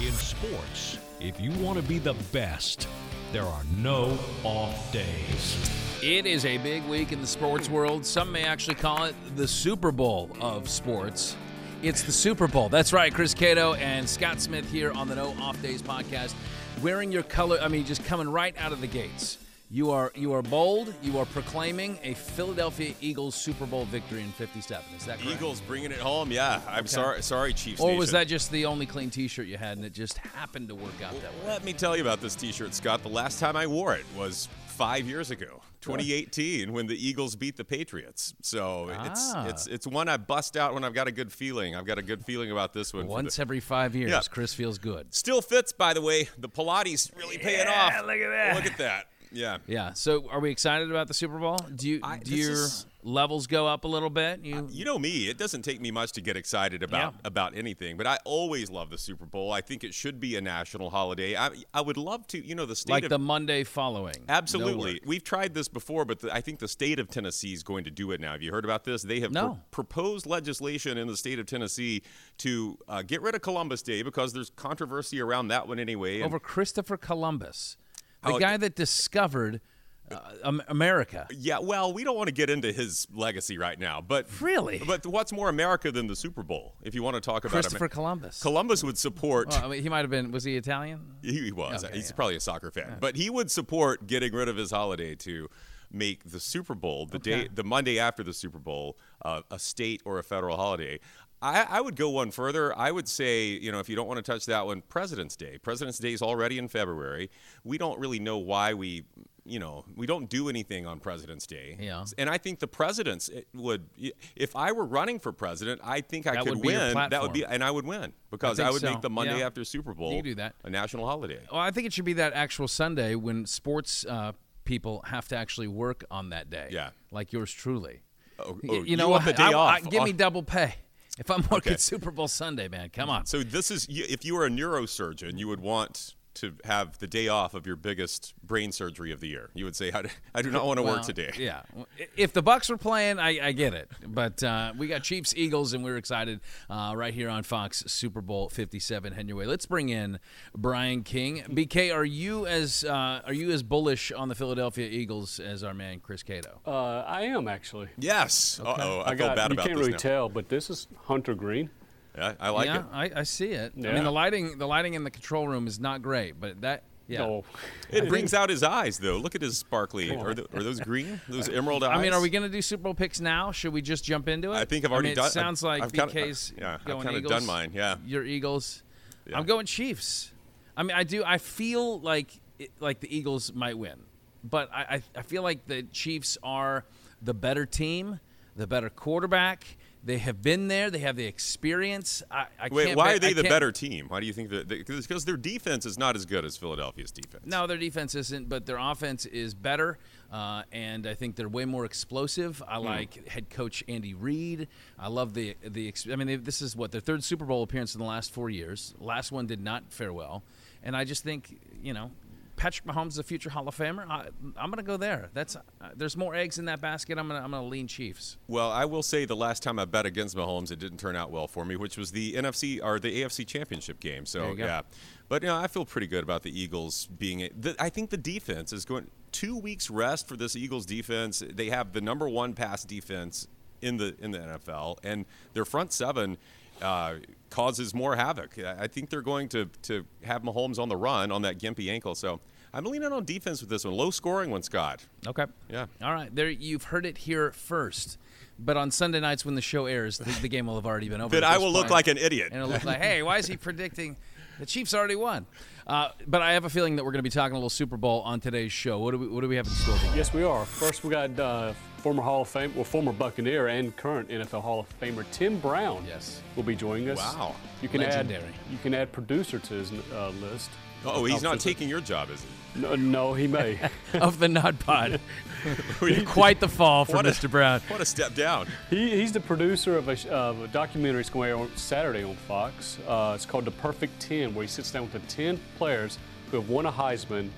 In sports, if you want to be the best, there are no off days. It is a big week in the sports world. Some may actually call it the Super Bowl of sports. It's the Super Bowl. That's right. Chris Cato and Scott Smith here on the No Off Days podcast, wearing your color. I mean, just coming right out of the gates. You are you are bold. You are proclaiming a Philadelphia Eagles Super Bowl victory in '57. Is that correct? Eagles bringing it home. Yeah, I'm sorry, sorry, Chiefs. Or was Nation. that just the only clean T-shirt you had, and it just happened to work out that way? Let me tell you about this T-shirt, Scott. The last time I wore it was five years ago, 2018, when the Eagles beat the Patriots. So it's Ah. it's it's one I bust out when I've got a good feeling. I've got a good feeling about this one. Once the- every five years, Yeah. Chris feels good. Still fits, by the way. The Pilates really paying Yeah, off. look at that. Look at that. Yeah. Yeah. So, are we excited about the Super Bowl? Do you I- do your is- levels go up a little bit? You You know me, it doesn't take me much to get excited about Yeah. about anything, but I always love the Super Bowl. I think it should be a national holiday. I I would love to, you know, the state like of the Monday following. Absolutely. work. We've tried this before, but the, I think the state of Tennessee is going to do it now. Have you heard about this? They have No. proposed legislation in the state of Tennessee to uh, get rid of Columbus Day because there's controversy around that one anyway. and- Over Christopher Columbus, the guy that discovered uh, Am- America. yeah, well, we don't want to get into his legacy right now, but Really? but what's more America than the Super Bowl? If you want to talk about Christopher Amer- Columbus. Columbus would support. Well, I mean, he might have been. Was he Italian? He was. Okay, He's yeah. probably a soccer fan, but he would support getting rid of his holiday to make the Super Bowl the Okay. day, the Monday after the Super Bowl, uh, a state or a federal holiday. I, I would go one further. I would say, you know, if you don't want to touch that one, President's Day. President's Day is already in February. We don't really know why we, you know, we don't do anything on President's Day. Yeah. And I think the presidents it would, if I were running for president, I think I That could win. That would be, and I would win because I, think would so. make the Monday Yeah. after Super Bowl You do that. a national holiday. Well, I think it should be that actual Sunday when sports uh, people have to actually work on that day. Yeah. Like yours truly. Oh, oh, you you know want what? the day I- I- off. give me Oh. double pay. If I'm working Okay. Super Bowl Sunday, man, come on. So this is if you were a neurosurgeon, you would want to have the day off of your biggest brain surgery of the year. You would say, "I do- I do not want to Well, work today." Yeah. If the Bucks were playing, I, I get it. But uh, we got Chiefs Eagles, and we're excited uh, right here on Fox Super Bowl 57 heading your way. Let's bring in Brian King. BK, are you as uh, are you as bullish on the Philadelphia Eagles as our man Chris Cato? Uh, I am actually. Yes. Uh oh, I, I feel got. bad you can't really now. tell, but this is Hunter Green. Yeah, I like yeah, it. I, I see it. I mean, the lighting the lighting in the control room is not great, but that yeah. No, It brings out his eyes, though. Look at his sparkly. Are, th- are those green? Those emerald eyes? I mean, are we going to do Super Bowl picks now? Should we just jump into it? I think I've already mean, done- It sounds like I've kinda- BK's uh, yeah, I've going kinda Eagles. done mine, yeah. Your Eagles. Yeah. I'm going Chiefs. I mean, I do. I feel like it, like the Eagles might win, but I, I I feel like the Chiefs are the better team, the better quarterback. They have been there. They have the experience. I, I Wait, can't why are they I the better team? Why do you think that? Because their defense is not as good as Philadelphia's defense. No, their defense isn't, but their offense is better, uh, and I think they're way more explosive. Hmm. I like head coach Andy Reid. I love the the. I mean, they, this is what their third Super Bowl appearance in the last four years. Last one did not fare well, and I just think you know. Patrick Mahomes is a future Hall of Famer. I, I'm going to go there. That's uh, there's more eggs in that basket. I'm going to I'm going to lean Chiefs. Well, I will say the last time I bet against Mahomes, it didn't turn out well for me, which was the NFC or the AFC Championship game. So yeah, but you know, I feel pretty good about the Eagles being. A, the, I think the defense is going two weeks rest for this Eagles defense. They have the number one pass defense in the in the NFL, and their front seven. Uh, causes more havoc. I I think they're going to to have Mahomes on the run on that gimpy ankle. So I'm leaning on defense with this one. Low scoring one, Scott. Okay. Yeah. All right. There, you've heard it here first. But on Sunday nights when the show airs, the, the game will have already been over. That at I this will look point. like an idiot. and it'll look like, hey, why is he predicting the Chiefs already won? Uh, but I have a feeling that we're going to be talking a little Super Bowl on today's show. What do we What do we have in store? for you? yes, we are. First, we got uh, former Hall of Fame, well, former Buccaneer and current NFL Hall of Famer Tim Brown. Yes. will be joining us. Wow. You can Legendary. add. You can add producer to his uh, list. Oh, he's not Helps with it. taking your job, is he? No, no, he may. of the Nod Pod. Quite the fall for What a- Mr. Brown. What a step down. he, he's the producer of a, of a documentary that's going to air on Saturday on Fox. Uh, it's called The Perfect Ten, where he sits down with the ten players who have won a Heisman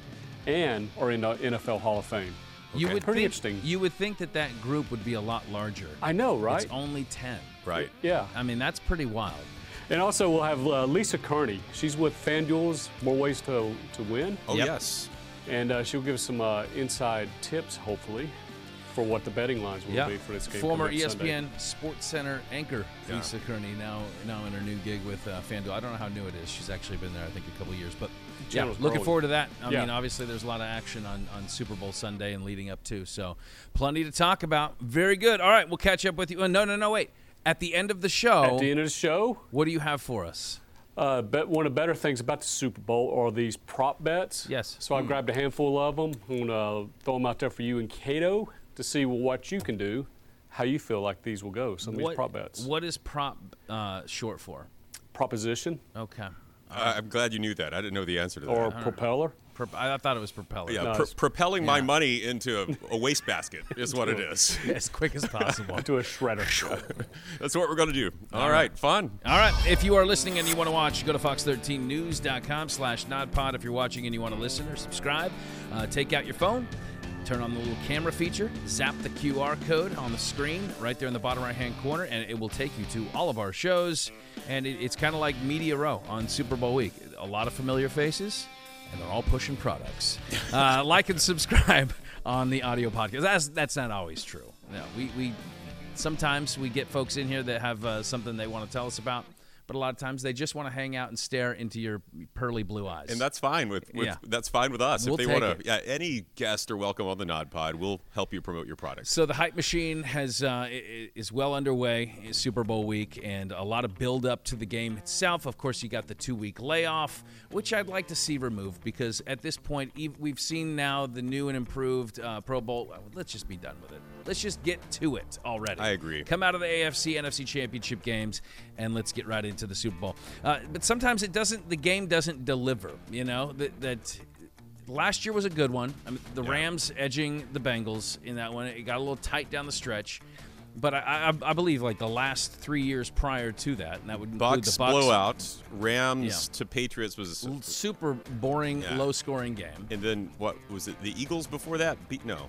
and are in the NFL Hall of Fame. You Okay. would Pretty think, interesting. You would think that that group would be a lot larger. I know, right? It's only ten. Right. Yeah. I mean, that's pretty wild. And also, we'll have uh, Lisa Kerney. She's with FanDuel's More Ways to, to Win. Oh Yep. yes. And uh, she'll give us some uh, inside tips, hopefully, for what the betting lines will be for this game. Former E up Sunday. ESPN Sports Center anchor Yeah. Lisa Kerney now now in her new gig with uh, FanDuel. I don't know how new it is. She's actually been there I think a couple years, but yeah, looking growing. forward to that. I Yeah. mean, obviously there's a lot of action on on Super Bowl Sunday and leading up to, so plenty to talk about. Very good. All right, we'll catch up with you. Uh, no, no, no, wait. At the end of the show, At the end of the show, what do you have for us? Uh, bet one of the better things about the Super Bowl are these prop bets. Yes. So I grabbed a handful of them. I'm gonna throw them out there for you and Cato to see what you can do, how you feel like these will go. Some of these prop bets. what is prop uh, short for? Proposition Okay. I, I'm glad you knew that. I didn't know the answer to that. or propeller. Pro- I I thought it was propeller. yeah, No, pro- it's- propelling my money into a, a wastebasket is what it is. as quick as possible. To a shredder. That's what we're going to do. All right, fun. All right. If you are listening and you want to watch, go to fox13news.com slash nodpod. If you're watching and you want to listen or subscribe, uh, take out your phone, turn on the little camera feature, zap the QR code on the screen right there in the bottom right hand corner, and it will take you to all of our shows. And it, it's kind of like Media Row on Super Bowl week. A lot of familiar faces, and they're all pushing products. Uh, like and subscribe on the audio podcast. That's, that's not always true. No, we, we sometimes we get folks in here that have uh, something they want to tell us about, but a lot of times they just want to hang out and stare into your pearly blue eyes. And that's fine with, with Yeah. that's fine with us. We'll if they want to, yeah, any guest are welcome on the Nod Pod. We'll help you promote your product. So the hype machine has uh, is well underway. It's Super Bowl week and a lot of build up to the game itself. Of course, you got the two week layoff, which I'd like to see removed because at this point we've seen now the new and improved uh, Pro Bowl. Let's just be done with it. Let's just get to it already. I agree. Come out of the AFC, NFC championship games, and let's get right into the Super Bowl. Uh, but sometimes it doesn't. The game doesn't deliver. You know that that last year was a good one. I mean, the Yeah. Rams edging the Bengals in that one. It got a little tight down the stretch. But I, I, I believe like the last three years prior to that, and that would include Bucks the Bucks blowout. Rams Yeah. to Patriots was, a super boring, Yeah. low-scoring game. and then what was it? The Eagles before that? Beat no,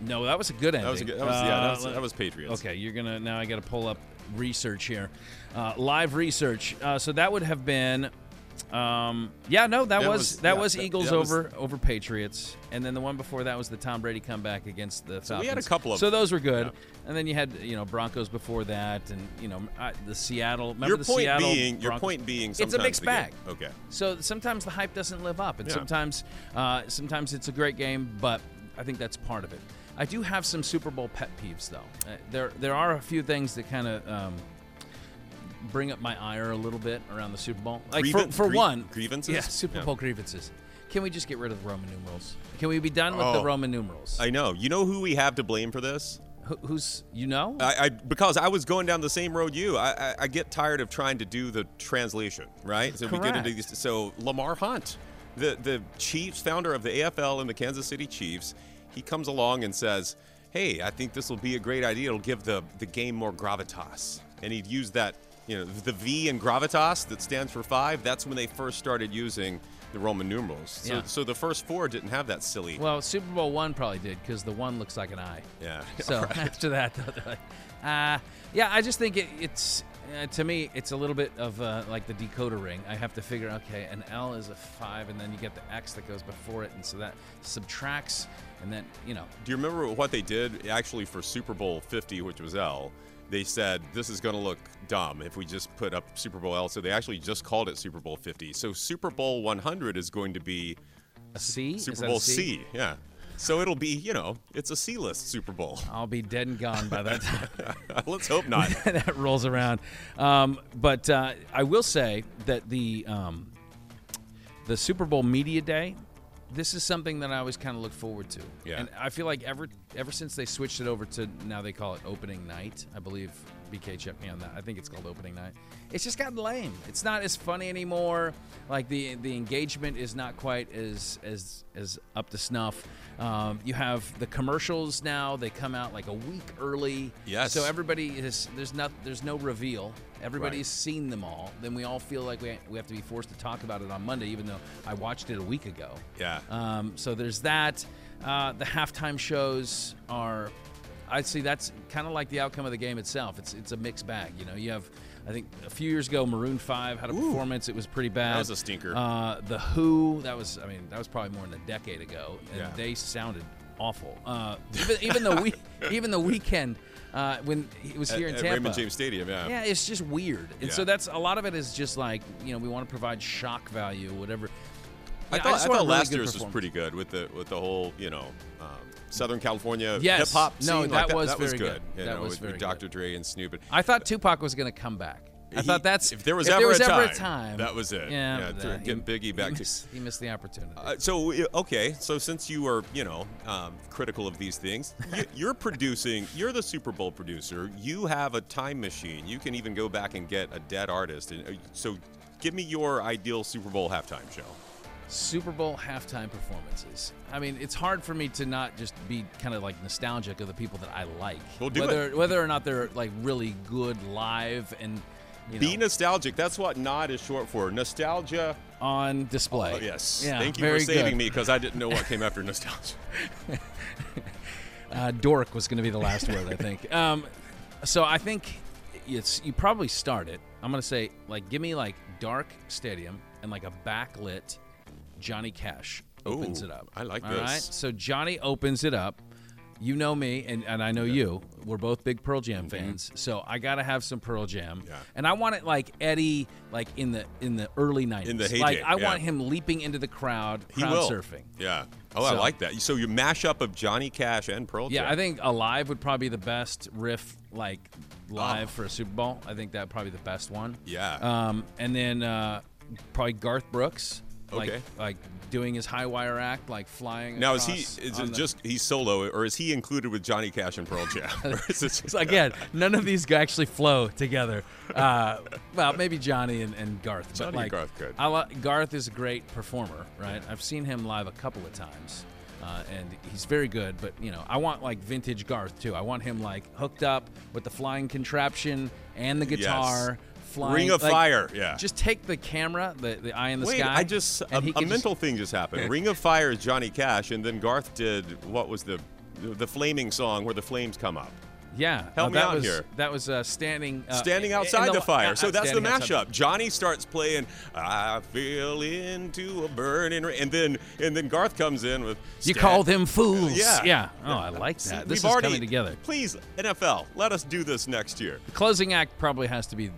No, that was a good ending. that was a good, that was yeah, that was, Uh, that was Patriots. Okay, you're gonna now. I got to pull up research here, uh, live research. Uh, so that would have been, um, yeah, no, that, That was, was- that yeah, was that- Eagles that was- over over Patriots, and then the one before that was the Tom Brady comeback against the Falcons. we had a couple of- so those were good, yeah. and then you had you know Broncos before that, and you know uh, the Seattle. Remember Your the point Seattle being, your point being, it's a mixed the game- bag. Okay. So sometimes the hype doesn't live up, and Yeah. sometimes uh, sometimes it's a great game, but I think that's part of it. I do have some Super Bowl pet peeves, though. Uh, there there are a few things that kind of um, bring up my ire a little bit around the Super Bowl. Like for, for grie- one, grievances? Yeah, Super Yeah. Bowl grievances. Can we just get rid of the Roman numerals? Can we be done with the Oh. Roman numerals? I know. You know who we have to blame for this? Who, who's you know? I, I because I was going down the same road you. I, I, I get tired of trying to do the translation, right? So we get into these. So Lamar Hunt, the the Chiefs founder of the AFL and the Kansas City Chiefs, he comes along and says, "Hey, I think this will be a great idea. It'll give the the game more gravitas." And he'd use that, you know, the V in gravitas that stands for five. That's when they first started using the Roman numerals. So, Yeah. so the first four didn't have that silly. well, Super Bowl one probably did because the one looks like an eye. yeah. So after that, like, uh, yeah, I just think it, it's uh, to me, it's a little bit of uh, like the decoder ring. I have to figure, okay, an L is a five, and then you get the X that goes before it, and so that subtracts, and then you know, Do you remember what they did actually for Super Bowl 50, which was L? They said this is going to look dumb if we just put up Super Bowl L. So they actually just called it Super Bowl 50. So Super Bowl 100 is going to be a C. Super Bowl C? Yeah. So it'll be, you know, it's a C list Super Bowl. I'll be dead and gone by that time. Let's hope not. that rolls around. Um, but uh, I will say that the um, the Super Bowl media day, this is something that I always kind of look forward to. Yeah. And I feel like ever ever since they switched it over to now they call it opening night. I believe BK checked me on that. I think it's called opening night. It's just gotten lame. It's not as funny anymore. Like the the engagement is not quite as as as up to snuff. Um, you have the commercials now. They come out like a week early. Yes. So everybody is there's not there's no reveal. Everybody's seen them all. Then we all feel like we, we have to be forced to talk about it on Monday, even though I watched it a week ago. Yeah. Um, so there's that. Uh, the halftime shows are, I'd say that's kind of like the outcome of the game itself. It's it's a mixed bag. You know, you have I think a few years ago, Maroon Five had a performance. It was pretty bad. That was a stinker. Uh, the Who. That was. I mean, that was probably more than a decade ago, and Yeah. they sounded awful. Uh, even, even the we, even the Weeknd uh, when he was here at, in at Tampa. Raymond James Stadium. Yeah. Yeah, it's just weird, and so that's a lot of it is just like you know we want to provide shock value, whatever. I Yeah, thought, I a thought really last year's was pretty good with the with the whole you know um, Southern California Yes. hip hop No, scene. that like was that, was good. good. That know, was very. Dr. Dre and Snoop. I thought Tupac was going to come back. I He- thought that's if there was if ever there was a ever a time, time, that was it. Yeah, Yeah, to get he- Biggie back he missed, he missed the opportunity. Uh, so okay, so since you are you know um, critical of these things, you, you're producing. You're the Super Bowl producer. You have a time machine. You can even go back and get a dead artist. And uh, so, give me your ideal Super Bowl halftime show. Super Bowl halftime performances. I mean, it's hard for me to not just be kind of like nostalgic of the people that I like. Well, do whether it. whether or not they're like really good live and you Be know, nostalgic. That's what NOD is short for. Nostalgia. on display. Oh, yes. Yeah, Thank you for saving good. me because I didn't know what came after nostalgia. Uh, dork was going to be the last word, I think. Um, so I think it's you probably start it. I'm going to say like give me like dark stadium and like a backlit Johnny Cash opens Ooh, it up. I like All this. right? So Johnny opens it up. You know me, and, and I know you. We're both big Pearl Jam fans, so I gotta have some Pearl Jam. Mm-hmm. Yeah. And I want it like Eddie, like in the in the early '90s. In the heyday, like I yeah. want him leaping into the crowd, He crowd will. surfing. Yeah. Oh, I So- like that. So you mash up of Johnny Cash and Pearl Jam. Yeah, Jam. I think Alive would probably be the best riff, like live Oh. for a Super Bowl. I think that probably the best one. Yeah. Um, and then uh, probably Garth Brooks, like Okay. like doing his high wire act, like flying. Now is he is it the- just he's solo or is he included with Johnny Cash and Pearl Jam? Or is it just- So again, none of these actually flow together. Uh, well, maybe Johnny and, and Garth. Johnny but like, Garth could. I Garth is a great performer, right? I've seen him live a couple of times, uh, and he's very good. But you know, I want like vintage Garth too. I want him like hooked up with the flying contraption and the Yes. Flying, Ring of like, Fire, yeah. Just take the camera, the, the eye in the Wait, sky. I just a, a could just- mental thing just happened. Ring of Fire is Johnny Cash, and then Garth did what was the the flaming song where the flames come up. Yeah, Help uh, me out was, here. That was uh, standing uh, Standing in- in outside the, fire. uh, so that's the mashup. Johnny starts playing "I Fell Into a Burning," and then and then Garth comes in with You call them fools. Yeah. Yeah. Oh, I like that. we've This is already- coming together. Please, NFL, let us do this next year. The closing act probably has to be the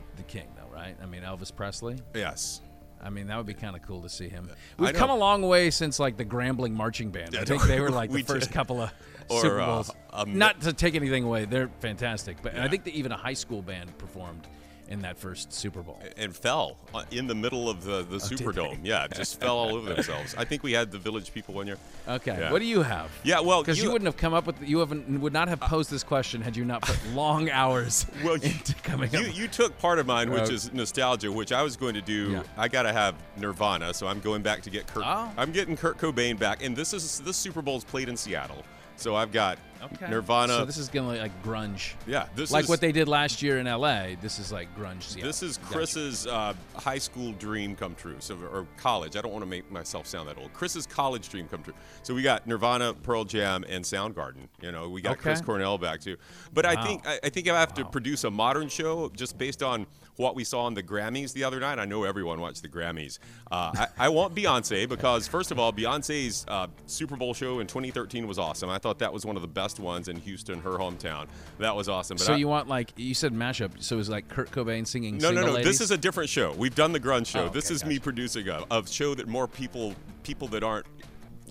right? I mean, Elvis Presley. Yes. I mean, that would be kind of cool to see him. We've come a long way since like the Grambling marching band. I think they were like the we first did. couple of Or, Super uh, Bowls. a mi- Not to take anything away, they're fantastic. But I think that even a high school band performed in that first Super Bowl. and fell uh, in the middle of the, the Oh, Superdome. Yeah, just fell all over themselves. I think we had the Village People one year. Okay, Yeah. what do you have? Yeah, well, because you, you- wouldn't have come up with you haven't would not have posed this question had you not put long hours Well, into coming you, up. you took part of mine, which Uh, is nostalgia, which I was going to do. Yeah. I got to have Nirvana, so I'm going back to get Kurt. Oh. I'm getting Kurt Cobain back, and this is this Super Bowl's played in Seattle, so I've got Okay. Nirvana. So this is gonna be like grunge. yeah, this is like is what they did last year in L.A. This is like grunge. Seattle. This is Chris's uh, high school dream come true, so or college. I don't want to make myself sound that old. Chris's college dream come true. So we got Nirvana, Pearl Jam, and Soundgarden. You know, we got Chris Cornell back too. But I think I, I think I have to produce a modern show just based on what we saw on the Grammys the other night. I know everyone watched the Grammys. Uh, I, I want Beyonce because first of all, Beyonce's uh, Super Bowl show in 2013 was awesome. I thought that was one of the best ones in Houston, her hometown. That was awesome. But So I- you want like you said mashup? So it was like Kurt Cobain singing. no, no, no. Ladies? This is a different show. We've done the grunge show. Oh, this okay, is me producing a, a show that more people, people that aren't,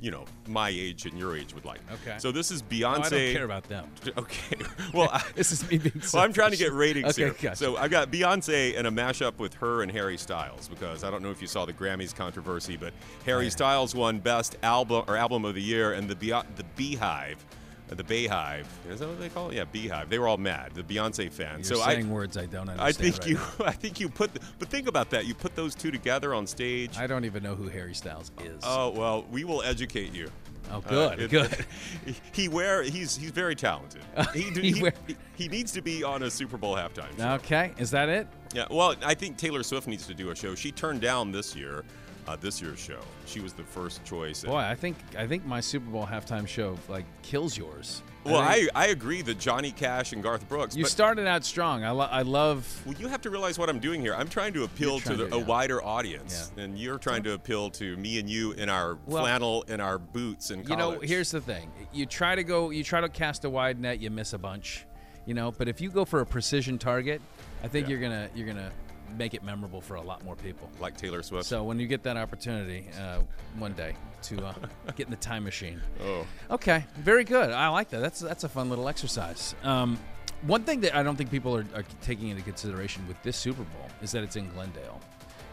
you know, my age and your age would like. Okay. So this is Oh, Beyonce. I don't care about them. Okay. Well, I, This is me being. well, I'm trying to get ratings Okay, here. gotcha. So I've got Beyonce and a mashup with her and Harry Styles because I don't know if you saw the Grammys controversy, but Harry oh, Styles won Best Album or Album of the Year, and the Bey- the Beehive. Uh, The BeyHive, is that what they call it? Yeah, Beehive. They were all mad. The Beyonce fans. You're so I, saying words I don't understand. I think right you. now. I think you put. But think about that. You put those two together on stage. I don't even know who Harry Styles is. oh well, we will educate you. Oh, Uh, good, it- good. He wear. He's he's very talented. He, He he, he needs to be on a Super Bowl halftime show. Okay, is that it? Yeah. Well, I think Taylor Swift needs to do a show. She turned down this year. Uh, this year's show. She was the first choice. Boy, I think I think my Super Bowl halftime show like kills yours. Well, think I, I agree that Johnny Cash and Garth Brooks. you started out strong. I, lo- I love. well, you have to realize what I'm doing here. I'm trying to appeal You're to the, to, a wider audience, Yeah. and you're trying to appeal to me and you in our Well- flannel and our boots and You know, here's the thing. You try to go. You try to cast a wide net. You miss a bunch. You know, but if you go for a precision target, I think Yeah. you're gonna you're gonna make it memorable for a lot more people. like Taylor Swift. So when you get that opportunity uh, one day to uh, get in the time machine. oh, Okay, very good. I like that. That's that's a fun little exercise. Um, one thing that I don't think people are, are taking into consideration with this Super Bowl is that it's in Glendale,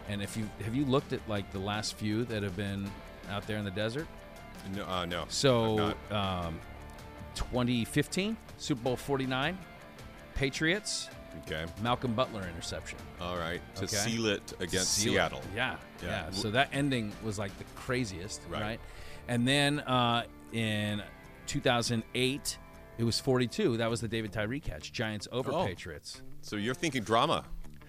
and if you have you looked at like the last few that have been out there in the desert. no, uh, no. So um, 2015 Super Bowl 49, Patriots, Okay. Malcolm Butler interception. All right. To Okay. seal it against Seal it. Seattle. Yeah, Yeah. yeah, So that ending was like the craziest, Right. right? And then uh, in 2008, it was 42. That was the David Tyree catch. Giants over Oh. Patriots. So you're thinking drama.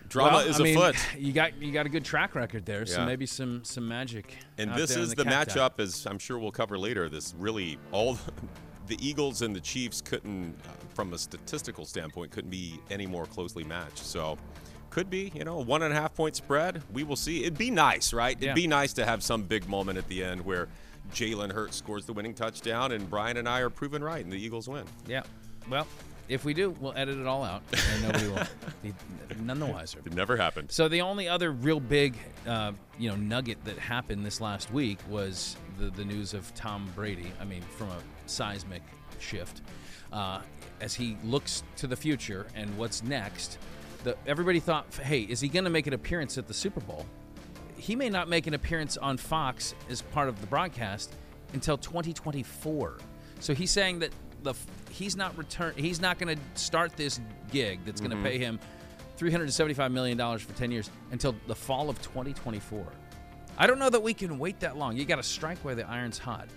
Drama Well, is I mean, afoot. You got you got a good track record there, so Yeah. maybe some some magic. And this is the, cacti. matchup, as I'm sure we'll cover later. This really all the Eagles and the Chiefs couldn't, uh, from a statistical standpoint, couldn't be any more closely matched. So could be, you know, a one and a half point spread. We will see. It'd be nice, right? Yeah. It'd be nice to have some big moment at the end where Jalen Hurts scores the winning touchdown, and Brian and I are proven right, and the Eagles win. Yeah. Well, if we do, we'll edit it all out, and nobody will be none the wiser. It never happened. So the only other real big, uh, you know, nugget that happened this last week was the, the news of Tom Brady. I mean, from a seismic shift, uh, as he looks to the future and what's next. The, everybody thought, hey, is he going to make an appearance at the Super Bowl? He may not make an appearance on Fox as part of the broadcast until 2024. So he's saying that the he's not return he's not going to start this gig that's going to pay him 375 million dollars for 10 years until the fall of 2024. I don't know that we can wait that long. You got to strike while the iron's hot.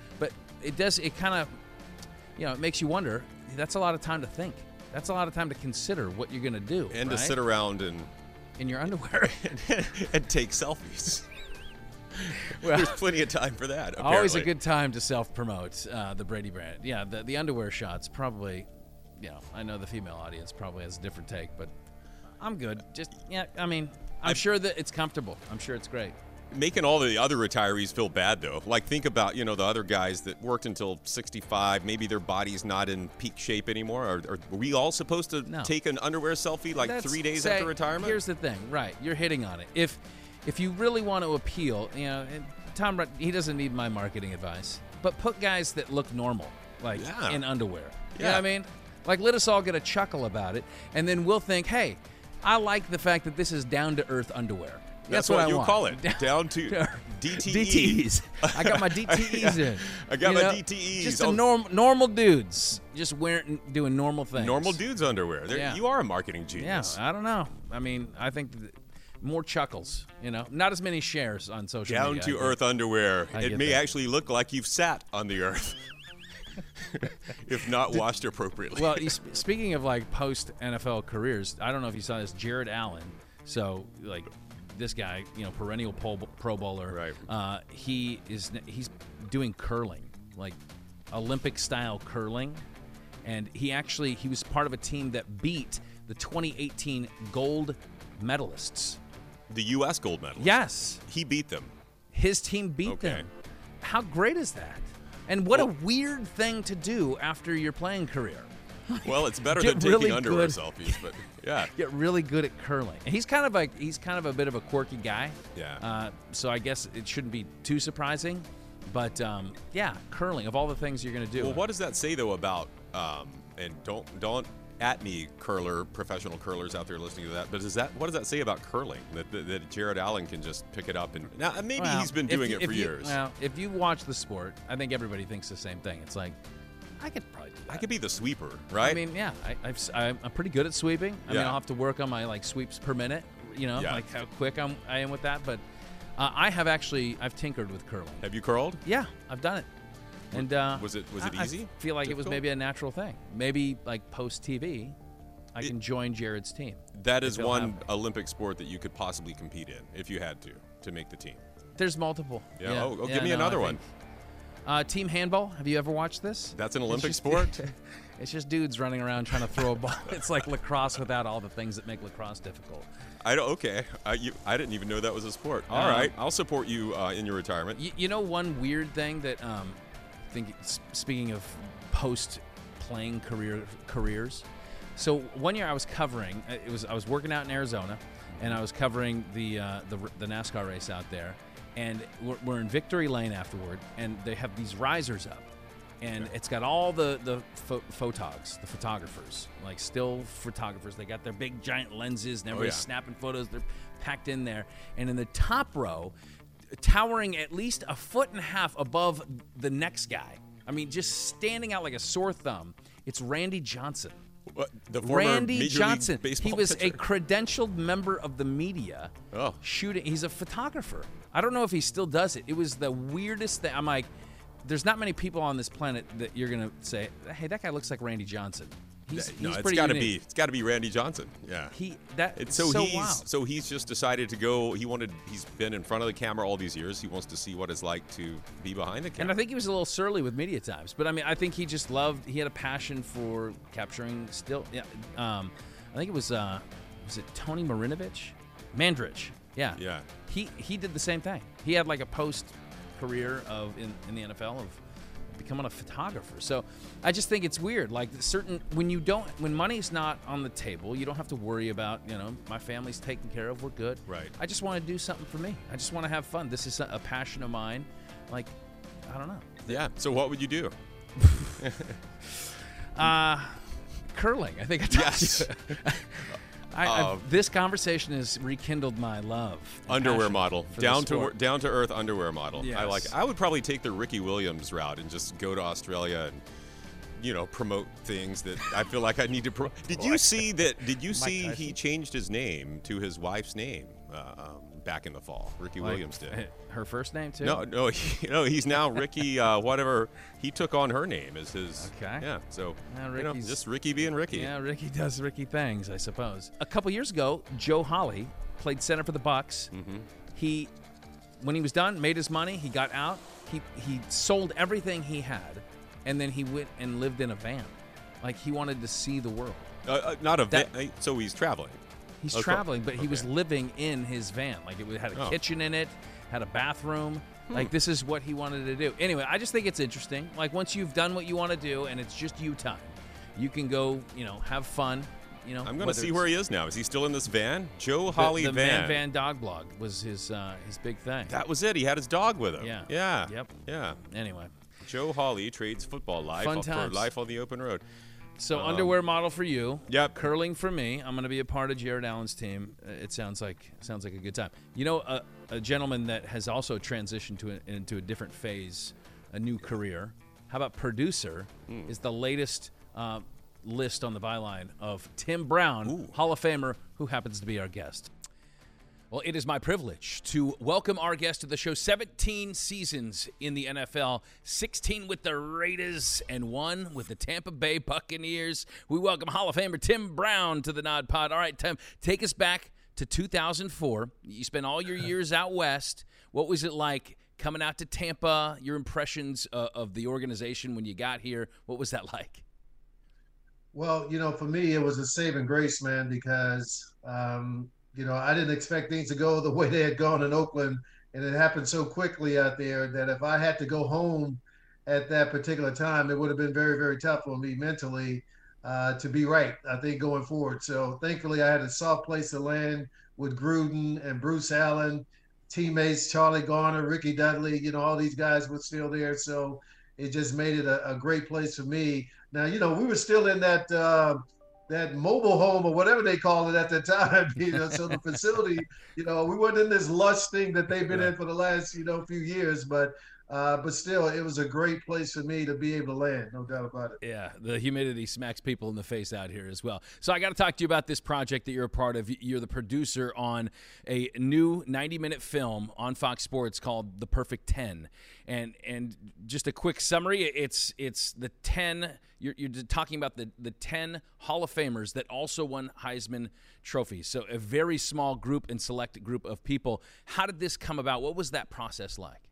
It does it kind of you know, it makes you wonder, that's a lot of time to think. That's a lot of time to consider what you're going to do. And to sit around and in your underwear. and take selfies. well, There's plenty of time for that. Always a good time to self-promote uh, the Brady brand. Yeah, the, the underwear shots probably. You know, I know the female audience probably has a different take, but I'm good. Just yeah, I mean, I'm sure that it's comfortable. I'm sure it's great. Making all the other retirees feel bad though. Like think about you know the other guys that worked until 65. Maybe their body's not in peak shape anymore. Are, are we all supposed to No. take an underwear selfie like That's- three days say- after retirement? Here's the thing, right? You're hitting on it. If if you really want to appeal, you know, and Tom he doesn't need my marketing advice, but put guys that look normal, like Yeah. in underwear. Yeah, You know I mean? Like let us all get a chuckle about it, and then we'll think, hey, I like the fact that this is down to earth underwear. That's, what, what, I you want. call it. Down to DTE. DTEs. I got my DTEs in. I got you my know? DTEs. Just a norm, normal dudes, just wearing, doing normal things. Normal dudes underwear. Yeah. You are a marketing genius. Yeah. I don't know. I mean, I think th- more chuckles. You know, not as many shares on social Down media. To earth underwear. I It may that. actually look like you've sat on the earth. if not washed appropriately. Well, sp- speaking of like post NFL careers, I don't know if you saw this. Jared Allen. So like this guy, you know, perennial Pro, pro bowler. Right. Uh, he is he's doing curling, like Olympic style curling, and he actually he was part of a team that beat the 2018 gold medalists. the U.S. gold medal. Yes, He beat them. his team beat Okay. them. How great is that? And what a weird thing to do after your playing career. Well, it's better than taking really underwear good. selfies, but yeah. Get really good at curling. And he's kind of like he's kind of a bit of a quirky guy. Yeah. Uh, so I guess it shouldn't be too surprising. But um, yeah, curling of all the things you're going to do. Well, what does that say though about um, and don't don't at me curler professional curlers out there listening to that, but does that what does that say about curling that, that, that Jared Allen can just pick it up and now maybe Well, he's been doing you- it for you- years. Well, if you watch the sport, I think everybody thinks the same thing. It's like I could probably do that. I could be the sweeper, right? I mean, yeah, I, I've, s- I'm I'm pretty good at sweeping. I mean, I'll have to work on my like sweeps per minute. You know, Yeah. like how quick I'm, I am with that. But uh, I have actually I've tinkered with curling. Have you curled? Yeah, I've done it. And uh, Was it- was it I- I easy? feel like it was maybe a natural thing. Maybe like post TV, I can join Jared's team. That is one. Olympic sport that you could possibly compete in if you had to to make the team. There's multiple. Yeah, oh, oh, give me no, I another one. think- Uh, team handball. Have you ever watched this? That's an Olympic just- sport? it's just dudes running around trying to throw a ball. It's like lacrosse without all the things that make lacrosse difficult. I don't, okay. I, you, I didn't even know that was a sport. All Um, right, I'll support you uh, in your retirement. You, you know one weird thing that um, I think speaking of post playing career careers. So one year I was covering uh, it was I was working out in Arizona, and I was covering the uh, the, the NASCAR race out there, and we're, we're in Victory Lane afterward, and they have these risers up. And it's got all the the pho- photogs, the photographers, like still photographers. They got their big giant lenses, and everybody's yeah. snapping photos. They're packed in there. And in the top row, towering at least a foot and a half above the next guy. I mean, just standing out like a sore thumb. It's Randy Johnson. What, the former Randy Major Johnson. He was a credentialed member of the media. Oh. Shooting. He's a photographer. I don't know if he still does it. It was the weirdest thing. I'm like, there's not many people on this planet that you're gonna say, hey, that guy looks like Randy Johnson. He's, no, he's it's got to be. It's got to be Randy Johnson. Yeah. He that It's so, so he's wild. so he's just decided to go. He wanted. He's been in front of the camera all these years. He wants to see what it's like to be behind the camera. And. I think he was a little surly with media times, but I mean, I think he just loved. He had a passion for capturing still. Yeah, um, I think it was uh, was it Tony Marinovich, Mandrich. Yeah, Yeah. He he did the same thing. He had like a post career of in, in the NFL of becoming a photographer. So I just think it's weird. Like certain when you don't when money's not on the table, you don't have to worry about you know my family's taken care of. We're good. Right. I just want to do something for me. I just want to have fun. This is a, a passion of mine. Like I don't know. yeah. So what would you do? Uh, curling. I think I told Yes. you. I, I've- Uh, this conversation has rekindled my love. underwear model, down to down to earth underwear model. I like. Yes. I would probably take the Ricky Williams route and just go to Australia and you know promote things that I feel like I need to. Pro- did you see that? Did you see he changed his name to his wife's name uh, um, back in the fall? Ricky Like, Williams did. Her first name too. No, no, he, no. He's now Ricky. Uh, whatever he took on her name as his. Okay. Yeah. So you know, just Ricky being Ricky. Yeah, Ricky does Ricky things, I suppose. A couple years ago, Joe Hawley played center for the Bucks. Mm-hmm. He, when he was done, made his money. He got out. He he sold everything he had, and then he went and lived in a van. Like he wanted to see the world. Uh, uh, not a. That- va- so he's traveling. He's Okay. traveling, but he was living in his van. Like it had a Oh. kitchen in it, had a bathroom. Like this is what he wanted to do. Anyway, I just think it's interesting. Like once you've done what you want to do and it's just you time, you can go, you know, have fun. You know, I'm going to see where he is now. Is he still in this van? Joe the, Hawley the van. Man Van Dog Blog was his uh, his big thing. That was it. He had his dog with him. Yeah. Yeah. Yep. Yeah. anyway, Joe Hawley trades football life for life on the open road. So underwear model for you. Um, Yep. Curling for me. I'm going to be a part of Jared Allen's team. Uh, It sounds like sounds like a good time. You know, a, a gentleman that has also transitioned to a, into a different phase, a new career. How about producer? Hmm. Is the latest uh, list on the byline of Tim Brown, Hall of Famer, who happens to be our guest. Well, it is my privilege to welcome our guest to the show. 17 seasons in the NFL, 16 with the Raiders, and one with the Tampa Bay Buccaneers. We welcome Hall of Famer Tim Brown to the Nod Pod. All right, Tim, take us back to 2004. You spent all your years out west. What was it like coming out to Tampa? Your impressions uh, of the organization when you got here? What was that like? Well, you know, for me, it was a saving grace, man, because, um, you know, I didn't expect things to go the way they had gone in Oakland. And it happened so quickly out there that if I had to go home at that particular time, it would have been very, very tough for me mentally uh, to be right, I think, going forward. So thankfully, I had a soft place to land with Gruden and Bruce Allen, teammates, Charlie Garner, Ricky Dudley, you know, all these guys were still there. So it just made it a, a great place for me. Now, you know, we were still in that uh, that mobile home or whatever they called it at the time. You know, so the facility, you know, we weren't in this lush thing that they've been in for the last, you know, few years. But uh, but still, it was a great place for me to be able to land, no doubt about it. Yeah, the humidity smacks people in the face out here as well. So I got to talk to you about this project that you're a part of. You're the producer on a new 90-minute film on Fox Sports called The Perfect 10. And and just a quick summary, it's it's the 10 you're, you're talking about the the 10 Hall of Famers that also won Heisman trophies. So a very small group and select group of people. How did this come about? What was that process like?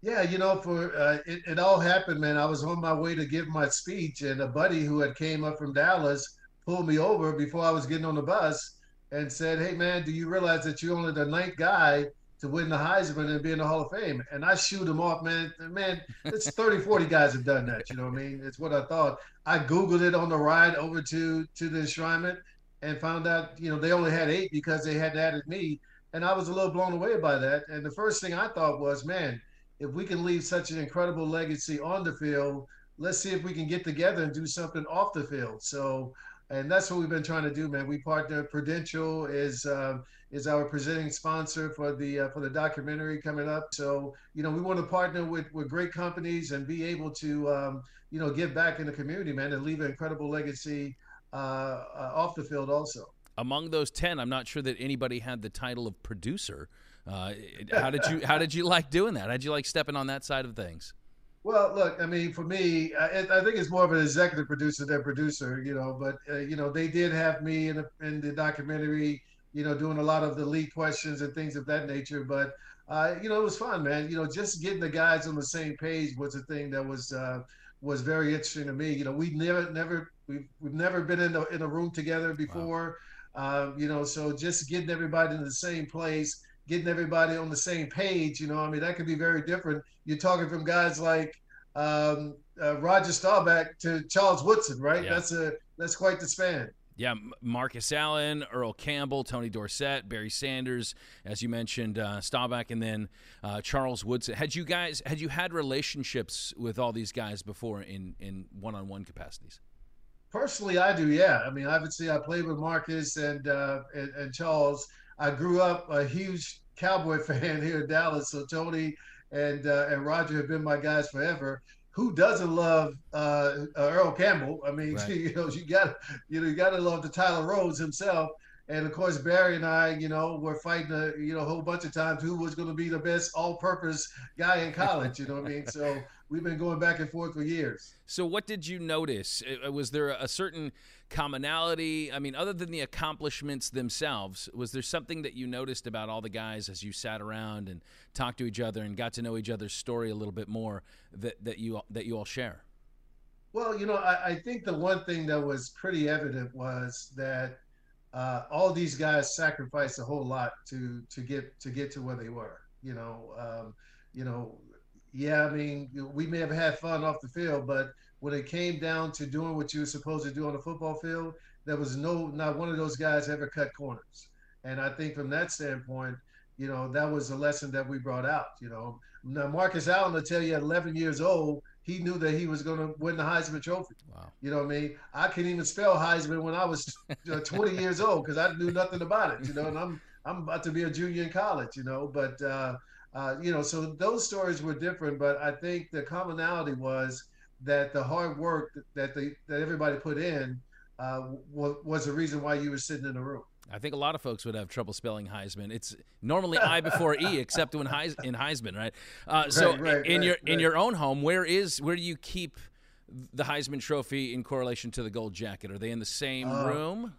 Yeah, you know, for uh, it, it all happened, man. I was on my way to give my speech, and a buddy who had came up from Dallas pulled me over before I was getting on the bus and said, "Hey, man, do you realize that you're only the ninth guy to win the Heisman and be in the Hall of Fame?" And I shoot him off, man. Man, it's 30, 40 guys have done that. You know what I mean? It's what I thought. I googled it on the ride over to to the enshrinement and found out, you know, they only had eight because they had added me, and I was a little blown away by that. And the first thing I thought was, man if we can leave such an incredible legacy on the field, let's see if we can get together and do something off the field. So, and that's what we've been trying to do, man. We partner. Prudential is uh, is our presenting sponsor for the uh, for the documentary coming up. So, you know, we want to partner with with great companies and be able to, um, you know, give back in the community, man, and leave an incredible legacy uh, uh off the field also. Among those ten, I'm not sure that anybody had the title of producer. Uh, how did you How did you like doing that? How did you like stepping on that side of things? Well, look, I mean, for me, I, I, think it's more of an executive producer than producer, you know. But uh, you know, they did have me in, a, in the documentary, you know, doing a lot of the lead questions and things of that nature. But uh, you know, it was fun, man. You know, just getting the guys on the same page was a thing that was uh, was very interesting to me. You know, we never, never, we've, we've never been in a in a room together before. Wow. Um, you know, so just getting everybody in the same place getting everybody on the same page. You know, I mean, that could be very different. You're talking from guys like um, uh, Roger Staubach to Charles Woodson, right? Yeah. That's a that's quite the span. Yeah, Marcus Allen, Earl Campbell, Tony Dorsett, Barry Sanders, as you mentioned, uh, Staubach, and then uh, Charles Woodson. Had you guys had you had relationships with all these guys before in in one on one capacities? Personally, I do. Yeah, I mean, obviously, I played with Marcus and uh, and, and Charles I grew up a huge Cowboy fan here in Dallas. So Tony and uh, and Roger have been my guys forever. Who doesn't love uh, uh Earl Campbell? I mean, right. you know, you got you know, you got to love the Tyler Rose himself. And of course, Barry and I, you know, were fighting a you know a whole bunch of times who was going to be the best all-purpose guy in college. You know what I mean? So we've been going back and forth for years. So what did you notice? Uh, was there a certain commonality? I mean, other than the accomplishments themselves, was there something that you noticed about all the guys as you sat around and talked to each other and got to know each other's story a little bit more that that you that you all share? Well, you know, I, I think the one thing that was pretty evident was that uh, all these guys sacrificed a whole lot to to get to get to where they were. You know, um, you know, yeah. I mean, we may have had fun off the field, but when it came down to doing what you were supposed to do on the football field, there was no not one of those guys ever cut corners. And I think from that standpoint, you know, that was a lesson that we brought out. You know, now Marcus Allen will tell you at 11 years old, he knew that he was going to win the Heisman Trophy. Wow. You know what I mean? I couldn't even spell Heisman when I was 20 years old because I knew nothing about it. You know, and I'm I'm about to be a junior in college. You know, but uh, uh, you know, so those stories were different. But I think the commonality was that the hard work that they that everybody put in uh, was, was the reason why you were sitting in the room. I think a lot of folks would have trouble spelling Heisman. It's normally I before E, except when Heis, in Heisman, right? Uh, so right, right, in right, your in your own home, where is where do you keep the Heisman Trophy in correlation to the gold jacket? Are they in the same uh, room?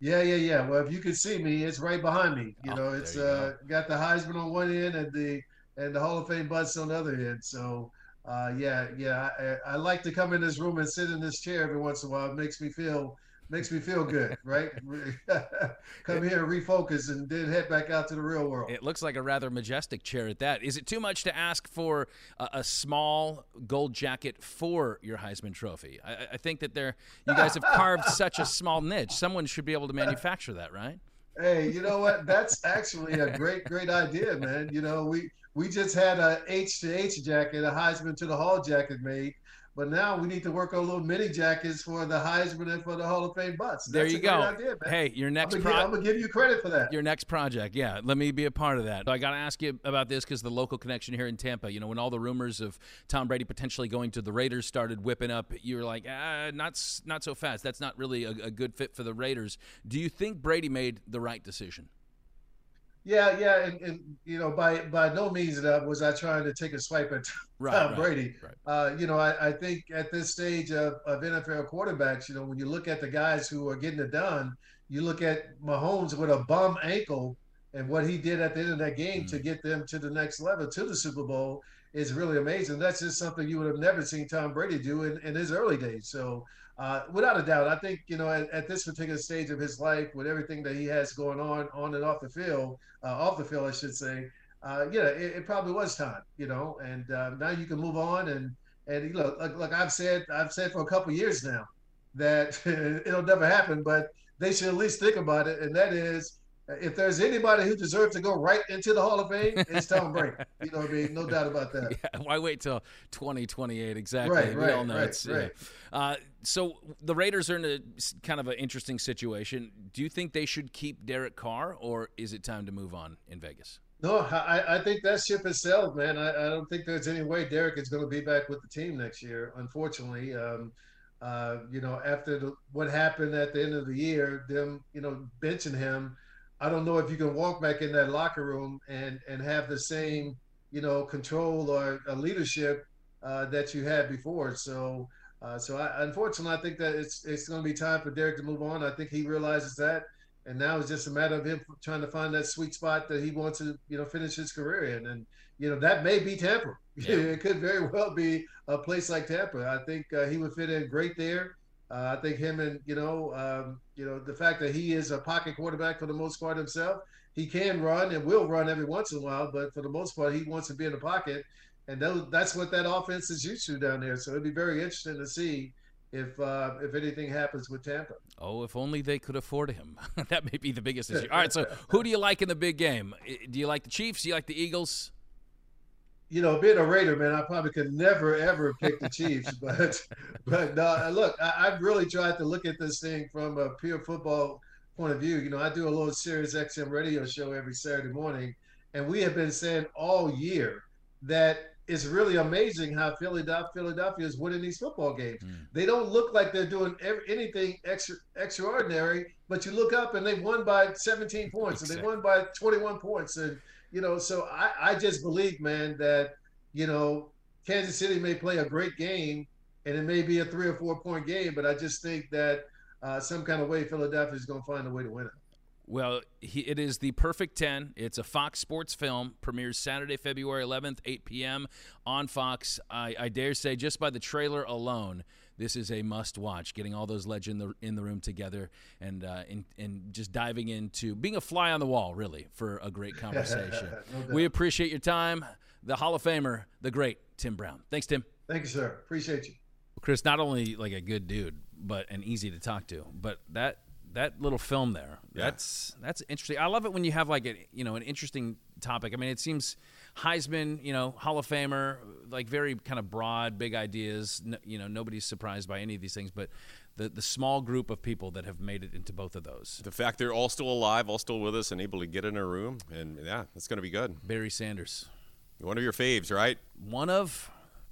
Yeah, yeah, yeah. Well, if you can see me, it's right behind me. You oh, know, it's you uh, go. got the Heisman on one end and the and the Hall of Fame bust on the other end. So uh, yeah, yeah. I, I, like to come in this room and sit in this chair every once in a while. It makes me feel makes me feel good, right? come here, refocus, and then head back out to the real world. It looks like a rather majestic chair at that. Is it too much to ask for a, a small gold jacket for your Heisman Trophy? I, I think that there, you guys have carved such a small niche. Someone should be able to manufacture that, right? Hey, you know what? That's actually a great, great idea, man. You know, we we just had a H to H jacket, a Heisman to the Hall jacket made. But now we need to work on little mini jackets for the Heisman and for the Hall of Fame butts. That's there you go. Idea, hey, your next project I'm gonna, pro- give you credit for that. Your next project, yeah. Let me be a part of that. So I got to ask you about this because the local connection here in Tampa. You know, when all the rumors of Tom Brady potentially going to the Raiders started whipping up, you were like, ah, not not so fast. That's not really a, a good fit for the Raiders. Do you think Brady made the right decision? Yeah, yeah, and, and, you know, by by no means that was I trying to take a swipe at right, Tom Brady. Right, Uh, you know, I, I think at this stage of, of NFL quarterbacks, you know, when you look at the guys who are getting it done, you look at Mahomes with a bum ankle and what he did at the end of that game mm-hmm. to get them to the next level, to the Super Bowl, is really amazing. That's just something you would have never seen Tom Brady do in, in his early days. So, uh, without a doubt, I think you know at, at, this particular stage of his life, with everything that he has going on on and off the field, uh, off the field, I should say, uh, yeah, it, it, probably was time. You know, and uh, now you can move on and and you know, like, like I've said, I've said for a couple years now that it'll never happen, but they should at least think about it, and that is if there's anybody who deserves to go right into the Hall of Fame, it's Tom Brady. You know what I mean? No doubt about that. Yeah, why wait till 2028? Exactly. Right, we right, all know right, it's. right. Uh, so the Raiders are in a kind of an interesting situation. Do you think they should keep Derek Carr, or is it time to move on in Vegas? No, I, I think that ship has sailed, man. I, I don't think there's any way Derek is going to be back with the team next year. Unfortunately, um, uh, you know, after the, what happened at the end of the year, them, you know, benching him I don't know if you can walk back in that locker room and and have the same you know control or leadership uh, that you had before. So uh, so I, unfortunately, I think that it's it's going to be time for Derek to move on. I think he realizes that, and now it's just a matter of him trying to find that sweet spot that he wants to you know finish his career in, and you know that may be Tampa. Yeah. it could very well be a place like Tampa. I think uh, he would fit in great there. Uh, I think him and you know, um, you know, the fact that he is a pocket quarterback for the most part himself, he can run and will run every once in a while, but for the most part, he wants to be in the pocket, and that's what that offense is used to down there. So it'd be very interesting to see if uh, if anything happens with Tampa. Oh, if only they could afford him. that may be the biggest issue. All right, so who do you like in the big game? Do you like the Chiefs? Do you like the Eagles? You know, being a Raider, man, I probably could never ever pick the Chiefs, but but uh, look, I, have really tried to look at this thing from a pure football point of view. You know, I do a little Sirius XM radio show every Saturday morning, and we have been saying all year that it's really amazing how Philadelphia, Philadelphia is winning these football games. Mm. They don't look like they're doing anything extra, extraordinary, but you look up and they won by 17 points, exactly. and they won by 21 points, and you know, so I, I just believe, man, that, you know, Kansas City may play a great game and it may be a three or four point game, but I just think that uh, some kind of way Philadelphia is going to find a way to win it. Well, he, it is the perfect 10. It's a Fox Sports film, premieres Saturday, February 11th, 8 p.m. on Fox. I, I dare say, just by the trailer alone, this is a must watch. Getting all those legends in the, in the room together and, uh, and, and just diving into being a fly on the wall, really, for a great conversation. no we appreciate your time. The Hall of Famer, the great Tim Brown. Thanks, Tim. Thank you, sir. Appreciate you. Chris, not only like a good dude, but and easy to talk to, but that that little film there, yeah. that's that's interesting. I love it when you have like a you know an interesting topic. I mean, it seems Heisman, you know, Hall of Famer, like very kind of broad, big ideas. No, you know, nobody's surprised by any of these things, but the the small group of people that have made it into both of those. The fact they're all still alive, all still with us, and able to get in a room, and yeah, it's going to be good. Barry Sanders, one of your faves, right? One of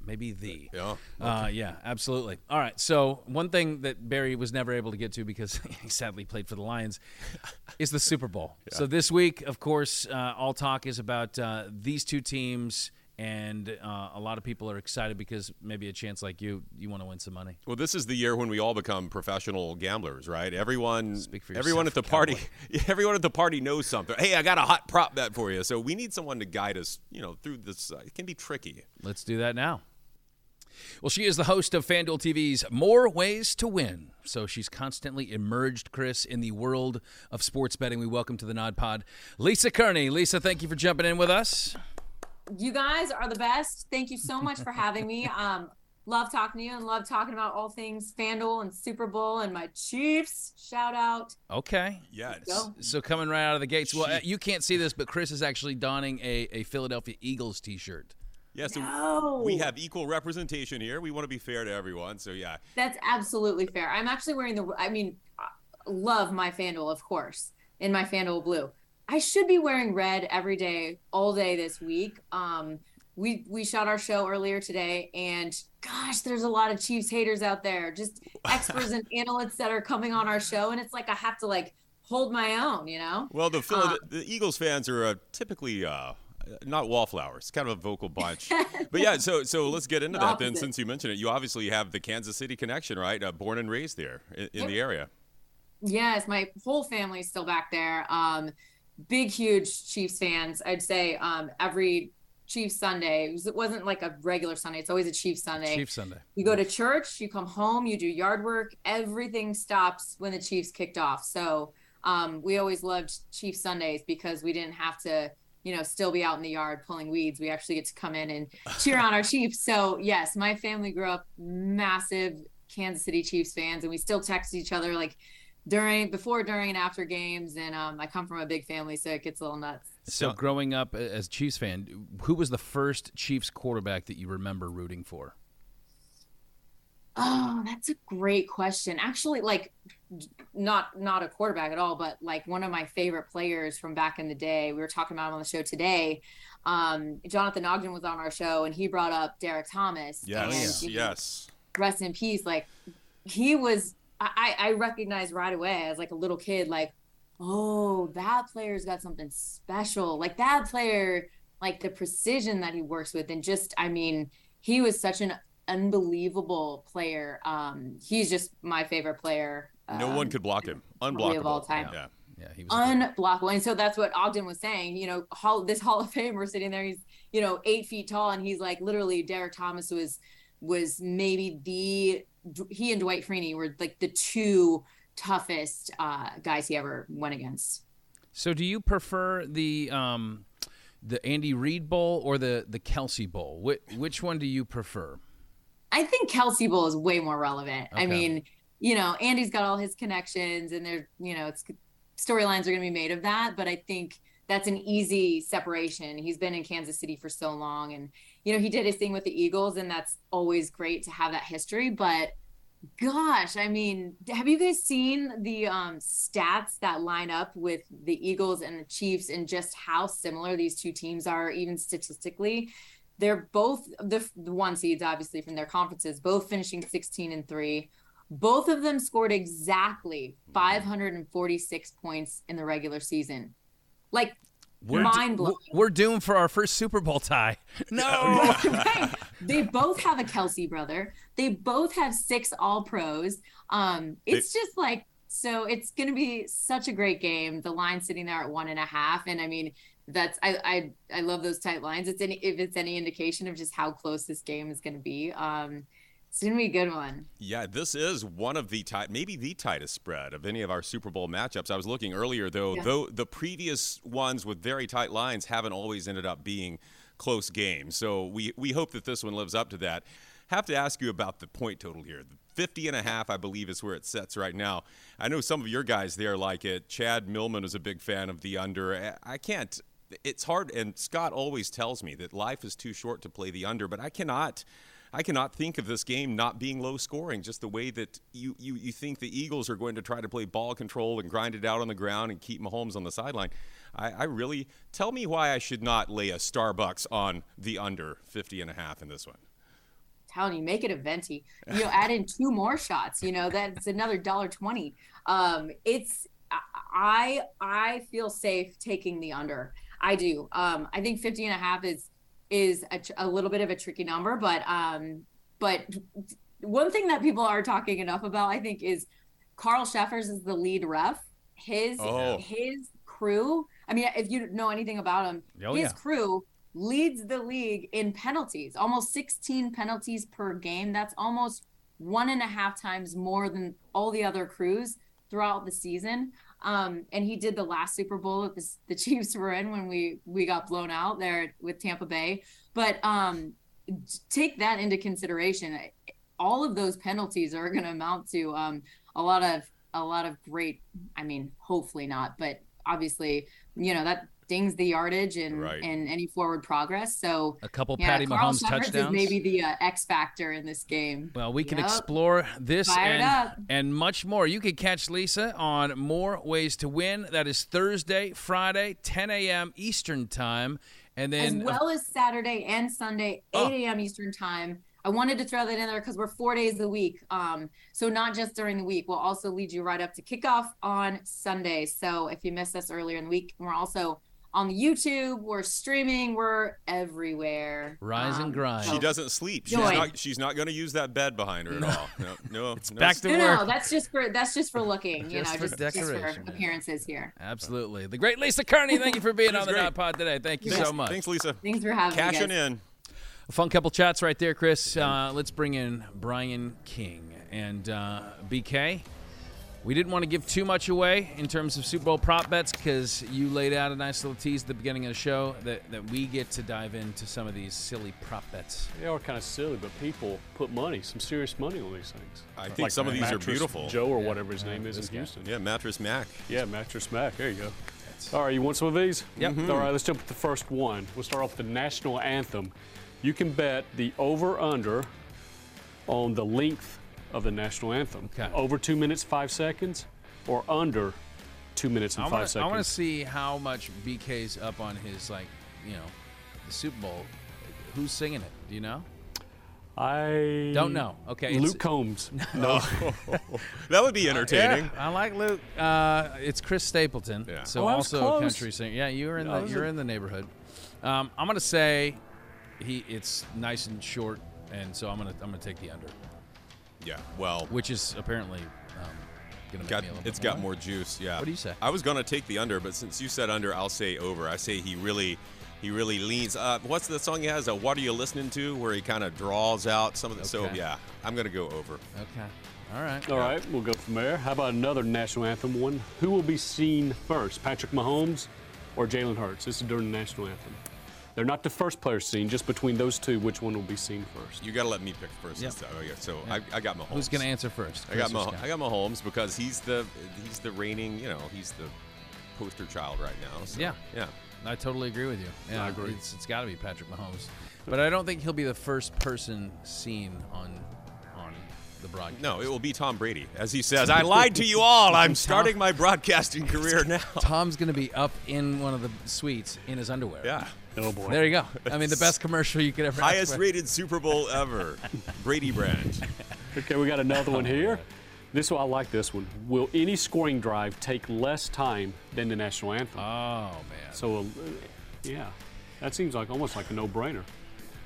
maybe the. Yeah. Uh, yeah, absolutely. All right. So one thing that Barry was never able to get to because he sadly played for the Lions is the Super Bowl. Yeah. So this week, of course, uh, all talk is about uh, these two teams. And uh, a lot of people are excited because maybe a chance like you, you want to win some money. Well, this is the year when we all become professional gamblers, right? Everyone, Speak for everyone at the party, everyone at the party knows something. Hey, I got a hot prop bet for you. So we need someone to guide us, you know, through this. Uh, it can be tricky. Let's do that now. Well, she is the host of FanDuel TV's More Ways to Win. So she's constantly emerged, Chris, in the world of sports betting. We welcome to the Nod Pod Lisa Kerney. Lisa, thank you for jumping in with us. You guys are the best. Thank you so much for having me. Um, love talking to you and love talking about all things FanDuel and Super Bowl and my Chiefs. Shout out. Okay. Yes. So coming right out of the gates. Well, you can't see this, but Chris is actually donning a, a Philadelphia Eagles t-shirt. Yeah, so no. we have equal representation here. We want to be fair to everyone. So yeah. That's absolutely fair. I'm actually wearing the I mean love my FanDuel, of course, in my FanDuel blue. I should be wearing red every day, all day this week. Um, we we shot our show earlier today, and gosh, there's a lot of Chiefs haters out there, just experts and analysts that are coming on our show, and it's like I have to like hold my own, you know. Well, the um, the Eagles fans are uh, typically uh, not wallflowers, kind of a vocal bunch. but yeah, so so let's get into that then. Since you mentioned it, you obviously have the Kansas City connection, right? Uh, born and raised there in, in yep. the area. Yes, my whole family's still back there. Um, big, huge Chiefs fans. I'd say um, every Chiefs Sunday. It, was, it wasn't like a regular Sunday. It's always a Chiefs Sunday. Chiefs Sunday. You go to church, you come home, you do yard work. Everything stops when the Chiefs kicked off. So um, we always loved Chiefs Sundays because we didn't have to, you know, still be out in the yard pulling weeds. We actually get to come in and cheer on our Chiefs. So yes, my family grew up massive Kansas City Chiefs fans, and we still text each other like during, before, during, and after games. And um, I come from a big family, so it gets a little nuts. So, growing up as a Chiefs fan, who was the first Chiefs quarterback that you remember rooting for? Oh, that's a great question. Actually, like not not a quarterback at all, but like one of my favorite players from back in the day. We were talking about him on the show today. Um, Jonathan Ogden was on our show, and he brought up Derrick Thomas. Yes, and, yes. Rest in peace. Like he was, I I recognized right away as like a little kid, like oh, that player's got something special. Like that player, like the precision that he works with, and just, I mean, he was such an unbelievable player. Um, he's just my favorite player. No um, one could block him. Unblockable. of all time. Yeah. Yeah, he was. unblockable. And so that's what Ogden was saying. You know, hall, this Hall of Famer sitting there, he's you know eight feet tall, and he's like literally Derrick Thomas was was maybe the he and Dwight Freeney were like the two toughest uh, guys he ever went against. So, do you prefer the um, the Andy Reid Bowl or the the Kelce Bowl? Which, which one do you prefer? I think Kelce Bowl is way more relevant. I mean, you know, Andy's got all his connections, and there, you know, it's storylines are going to be made of that. But I think that's an easy separation. He's been in Kansas City for so long, and you know, he did his thing with the Eagles, and that's always great to have that history. But gosh, I mean, have you guys seen the um, stats that line up with the Eagles and the Chiefs, and just how similar these two teams are, even statistically? They're both the, the one seeds obviously from their conferences both finishing 16 and 3 both of them scored exactly 546 points in the regular season like We're mind blowing We're doomed for our first Super Bowl tie. No. right. They both have a Kelce brother. They both have six All Pros. Um, it's just like so. It's going to be such a great game. The line sitting there at one and a half, and I mean, that's I I I love those tight lines. It's any if it's any indication of just how close this game is going to be. Um, it's going to be a good one. Yeah, this is one of the tight, maybe the tightest spread of any of our Super Bowl matchups. I was looking earlier, though, Yeah. though the previous ones with very tight lines haven't always ended up being close games. So we we hope that this one lives up to that. Have to ask you about the point total here. The 50 and a half, I believe, is where it sets right now. I know some of your guys there like it. Chad Millman is a big fan of the under. I can't. It's hard, and Scott always tells me that life is too short to play the under, but I cannot. I cannot think of this game not being low scoring, just the way that you, you, you think the Eagles are going to try to play ball control and grind it out on the ground and keep Mahomes on the sideline. I, I really tell me why I should not lay a Starbucks on the under 50 and a half in this one. telling you, make it a venti. You know, add in two more shots. You know, that's another dollar twenty. Um, it's I I feel safe taking the under. I do. Um, I think 50 and a half is is a, tr- a little bit of a tricky number, but um, but one thing that people are talking enough about, I think, is Carl Cheffers is the lead ref. His Oh. his crew. I mean, if you know anything about him, Oh, his yeah. crew leads the league in penalties, almost 16 penalties per game. That's almost one and a half times more than all the other crews throughout the season. Um, and he did the last Super Bowl that the, the Chiefs were in when we we got blown out there with Tampa Bay. But um, take that into consideration. All of those penalties are going to amount to um, a lot of a lot of great. I mean, hopefully not, but obviously, you know that dings the yardage and Right. and any forward progress. So A couple yeah, Patty Carl Mahomes Shepard touchdowns. is maybe the uh, X factor in this game. Well, we can Yep. explore this and, and much more. You can catch Lisa on More Ways to Win. That is Thursday, Friday, 10 a.m. Eastern Time. And then as then, well as Saturday and Sunday, 8 Oh. a.m. Eastern time. I wanted to throw that in there because we're four days a week. Um, so not just during the week, we'll also lead you right up to kickoff on Sunday. So if you missed us earlier in the week, we're also on YouTube. We're streaming. We're everywhere. Rise and Um, grind. She doesn't sleep. She's Join. not. She's not going to use that bed behind her at all. No, no. It's no back to No, work. no, that's just for that's just for looking, you Just know, for just, just for decoration, yeah. appearances here. Absolutely. The great Lisa Kerney, thank you for being on the great. Nod Pod today. Thank you Thanks, so much. Thanks, Lisa. Thanks for having me. Cashing in. A fun couple chats right there, Chris. Uh, let's bring in Brian King and uh, BK. We didn't want to give too much away in terms of Super Bowl prop bets because you laid out a nice little tease at the beginning of the show that, that we get to dive into some of these silly prop bets. They are kind of silly, but people put money, some serious money on these things. I think some of these are beautiful. Joe or whatever his name is in this guy. Houston. Yeah, mattress Mack. Yeah, Mattress Mack. There you go. All right, you want some of these? Yep. Mm-hmm. All right, let's jump with the first one. We'll start off with the national anthem. You can bet the over/under on the length of the national anthem. Okay. Over two minutes five seconds, or under two minutes and I five want to seconds. I want to see how much BK's up on his like, you know, the Super Bowl. Who's singing it? Do you know? I Don't know. Okay, it's- Luke Combs. No. That would be entertaining. Yeah, I like Luke. Uh, it's Chris Stapleton. Yeah. So Oh, I was also a country singer. Yeah, you were in I the was you're in- in the neighborhood. Um, I'm gonna say he it's nice and short, and so I'm gonna I'm gonna take the under, Yeah. Well, which is apparently um, gonna make got, me a little it's bit got more. more juice. Yeah. What do you say? I was gonna take the under, but since you said under, I'll say over. I say he really, he really leans. Uh, what's the song he has? Uh, what are you listening to? Where he kind of draws out some of the. So yeah, I'm gonna go over. Okay. All right. All right, we'll go from there. How about another national anthem one? Who will be seen first, Patrick Mahomes or Jalen Hurts? This is during the national anthem. They're not the first player seen, just between those two, which one will be seen first? You got to let me pick first. Yep. this time. Okay, so I, I got Mahomes. Who's gonna answer first? I got Mah- I got Mahomes because he's the he's the reigning. You know, he's the poster child right now. So, Yeah. Yeah. I totally agree with you. Yeah, I agree. It's, it's got to be Patrick Mahomes, but I don't think he'll be the first person seen on on the broadcast. No, it will be Tom Brady, as he says. I lied to you all. I'm starting my broadcasting career now. Tom's gonna be up in one of the suites in his underwear. Yeah. Oh boy. There you go. I mean, the best commercial you could ever. ask Highest for. rated Super Bowl ever. Brady brand. Okay, we got another one here. This one, I like this one. Will any scoring drive take less time than the national anthem? Oh man. so, uh, yeah, that seems like almost like a no-brainer.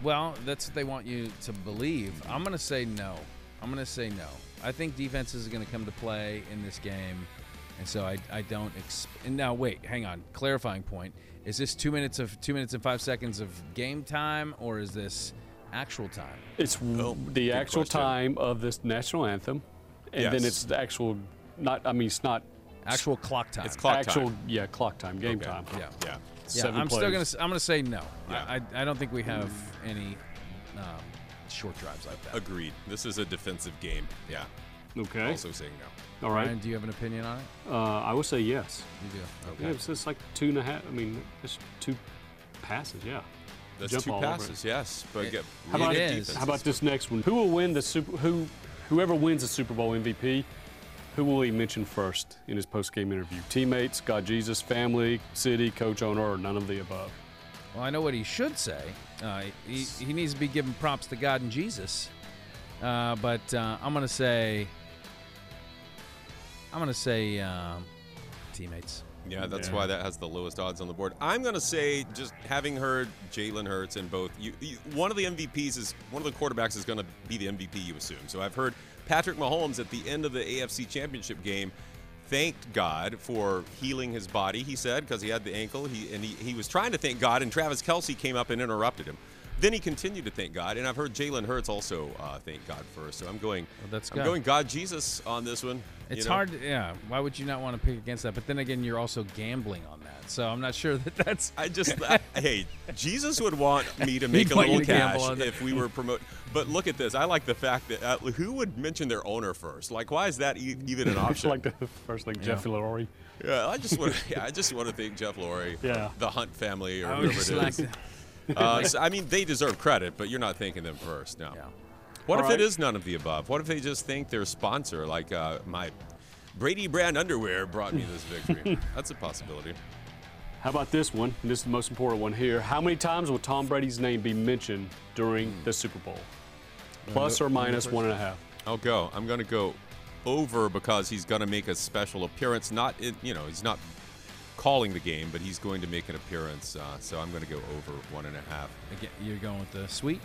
Well, that's what they want you to believe. I'm gonna say no. I'm gonna say no. I think defenses are gonna come to play in this game, and so I, I don't. Ex- and now wait, hang on. Clarifying point: Is this two minutes of two minutes and five seconds of game time, or is this actual time? It's w the actual question. time of this national anthem, and then it's the actual. Not, I mean, it's not Actual clock time. It's clock actual. time. Yeah, clock time, game Okay. time. Yeah. Yeah. Yeah, Seven I'm still gonna. s- I'm gonna say no. Yeah. I, I, I don't think we have any um, short drives like that. Agreed. This is a defensive game. Yeah. Okay. Also saying no. All right. Ryan, do you have an opinion on it? Uh, I would say yes. You do. Okay. Yeah, Okay. it's like two and a half. I mean, it's two passes. Yeah. That's Jump two all it. passes, yes. But get How about, really good is. how about this next one? Who will win the super? Who, whoever wins the Super Bowl MVP, who will he mention first in his post-game interview? Teammates, God, Jesus, family, city, coach, owner, or none of the above? Well, I know what he should say. Uh, he, he needs to be giving props to God and Jesus. Uh, but uh, I'm gonna say, I'm gonna say um, teammates. Yeah, that's Yeah. why that has the lowest odds on the board. I'm going to say, just having heard Jalen Hurts and both, you, you, one of the MVPs is one of the quarterbacks is going to be the MVP, you assume. So I've heard Patrick Mahomes at the end of the AFC Championship game thanked God for healing his body. He said because he had the ankle, he and he, he was trying to thank God, and Travis Kelce came up and interrupted him. Then he continued to thank God, and I've heard Jalen Hurts also uh, thank God first. So I'm going, Well, that's I'm going God Jesus on this one. you It's know? hard. Yeah. Why would you not want to pick against that? But then again, you're also gambling on that. So I'm not sure that that's. I just, I, hey, Jesus would want me to make a little gamble cash on if we were promote. But look at this. I like the fact that uh, who would mention their owner first? Like, why is that e- even an option? like the first thing, Jeff Lurie. yeah, I just want, yeah, I just want to thank Jeff Lurie, Yeah. the Hunt family, or I whoever just it like is. to- Uh, so, I mean, they deserve credit, but you're not thanking them first. No. Yeah. What All if right. it is none of the above? What if they just thank their sponsor, like uh, my Brady brand underwear brought me this victory? That's a possibility. How about this one? This is the most important one here. How many times will Tom Brady's name be mentioned during the Super Bowl? Plus or minus one and a half. I'll go. I'm going to go over because he's going to make a special appearance. Not, in, you know, he's not calling the game, but he's going to make an appearance. Uh, so I'm going to go over one and a half. Again, you're going with the sweet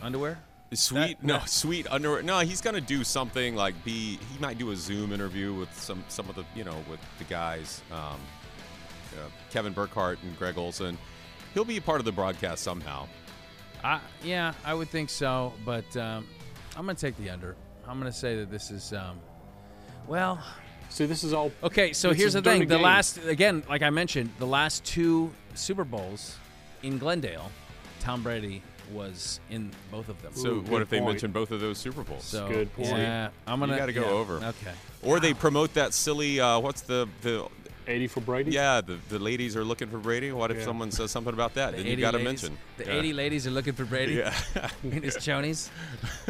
underwear. Sweet, That- no, that- sweet underwear. No, he's gonna do something like be. He might do a Zoom interview with some some of the you know with the guys, um, uh, Kevin Burkhardt and Greg Olsen. He'll be a part of the broadcast somehow. I, yeah, I would think so, but um, I'm going to take the under. I'm going to say that this is, um, well, See, this is all. okay. So here's the thing: dirty the game. last, again, like I mentioned, the last two Super Bowls in Glendale, Tom Brady was in both of them. So Ooh, what if they point. mention both of those Super Bowls? So Good point. yeah, I'm gonna. gotta go yeah, over. Okay. or they promote that silly. Uh, what's the the 80 for Brady? yeah the, the ladies are looking for Brady. What if Yeah. someone says something about that? The then you got to mention the Yeah. 80 ladies are looking for Brady Yeah. in his chonies.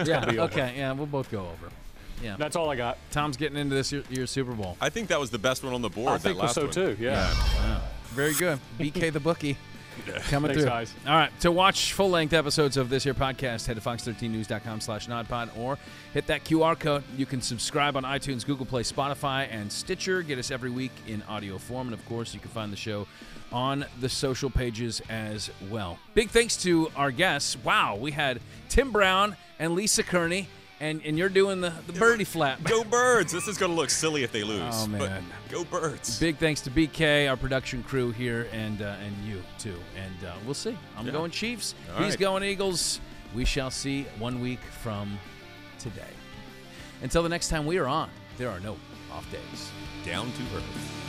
yeah. Okay. Yeah, we'll both go over. Yeah. That's all I got. Tom's getting into this year, year's Super Bowl. I think that was the best one on the board. I that think last so one. too. Yeah. Very good. BK the bookie. Coming Thanks, through. guys. All right. To watch full length episodes of this here podcast, head to fox13news.com slash nodpod or hit that QR code. You can subscribe on iTunes, Google Play, Spotify, and Stitcher. Get us every week in audio form. And of course, you can find the show on the social pages as well. Big thanks to our guests. Wow, we had Tim Brown and Lisa Kerney, and, and you're doing the, the birdie flap. Go birds! This is going to look silly if they lose. Oh, man. go birds! Big thanks to BK, our production crew here, and uh, and you too. And uh, we'll see. I'm Yeah. going Chiefs. All He's right. going Eagles. We shall see one week from today. Until the next time we are on, there are no off days. Down to earth.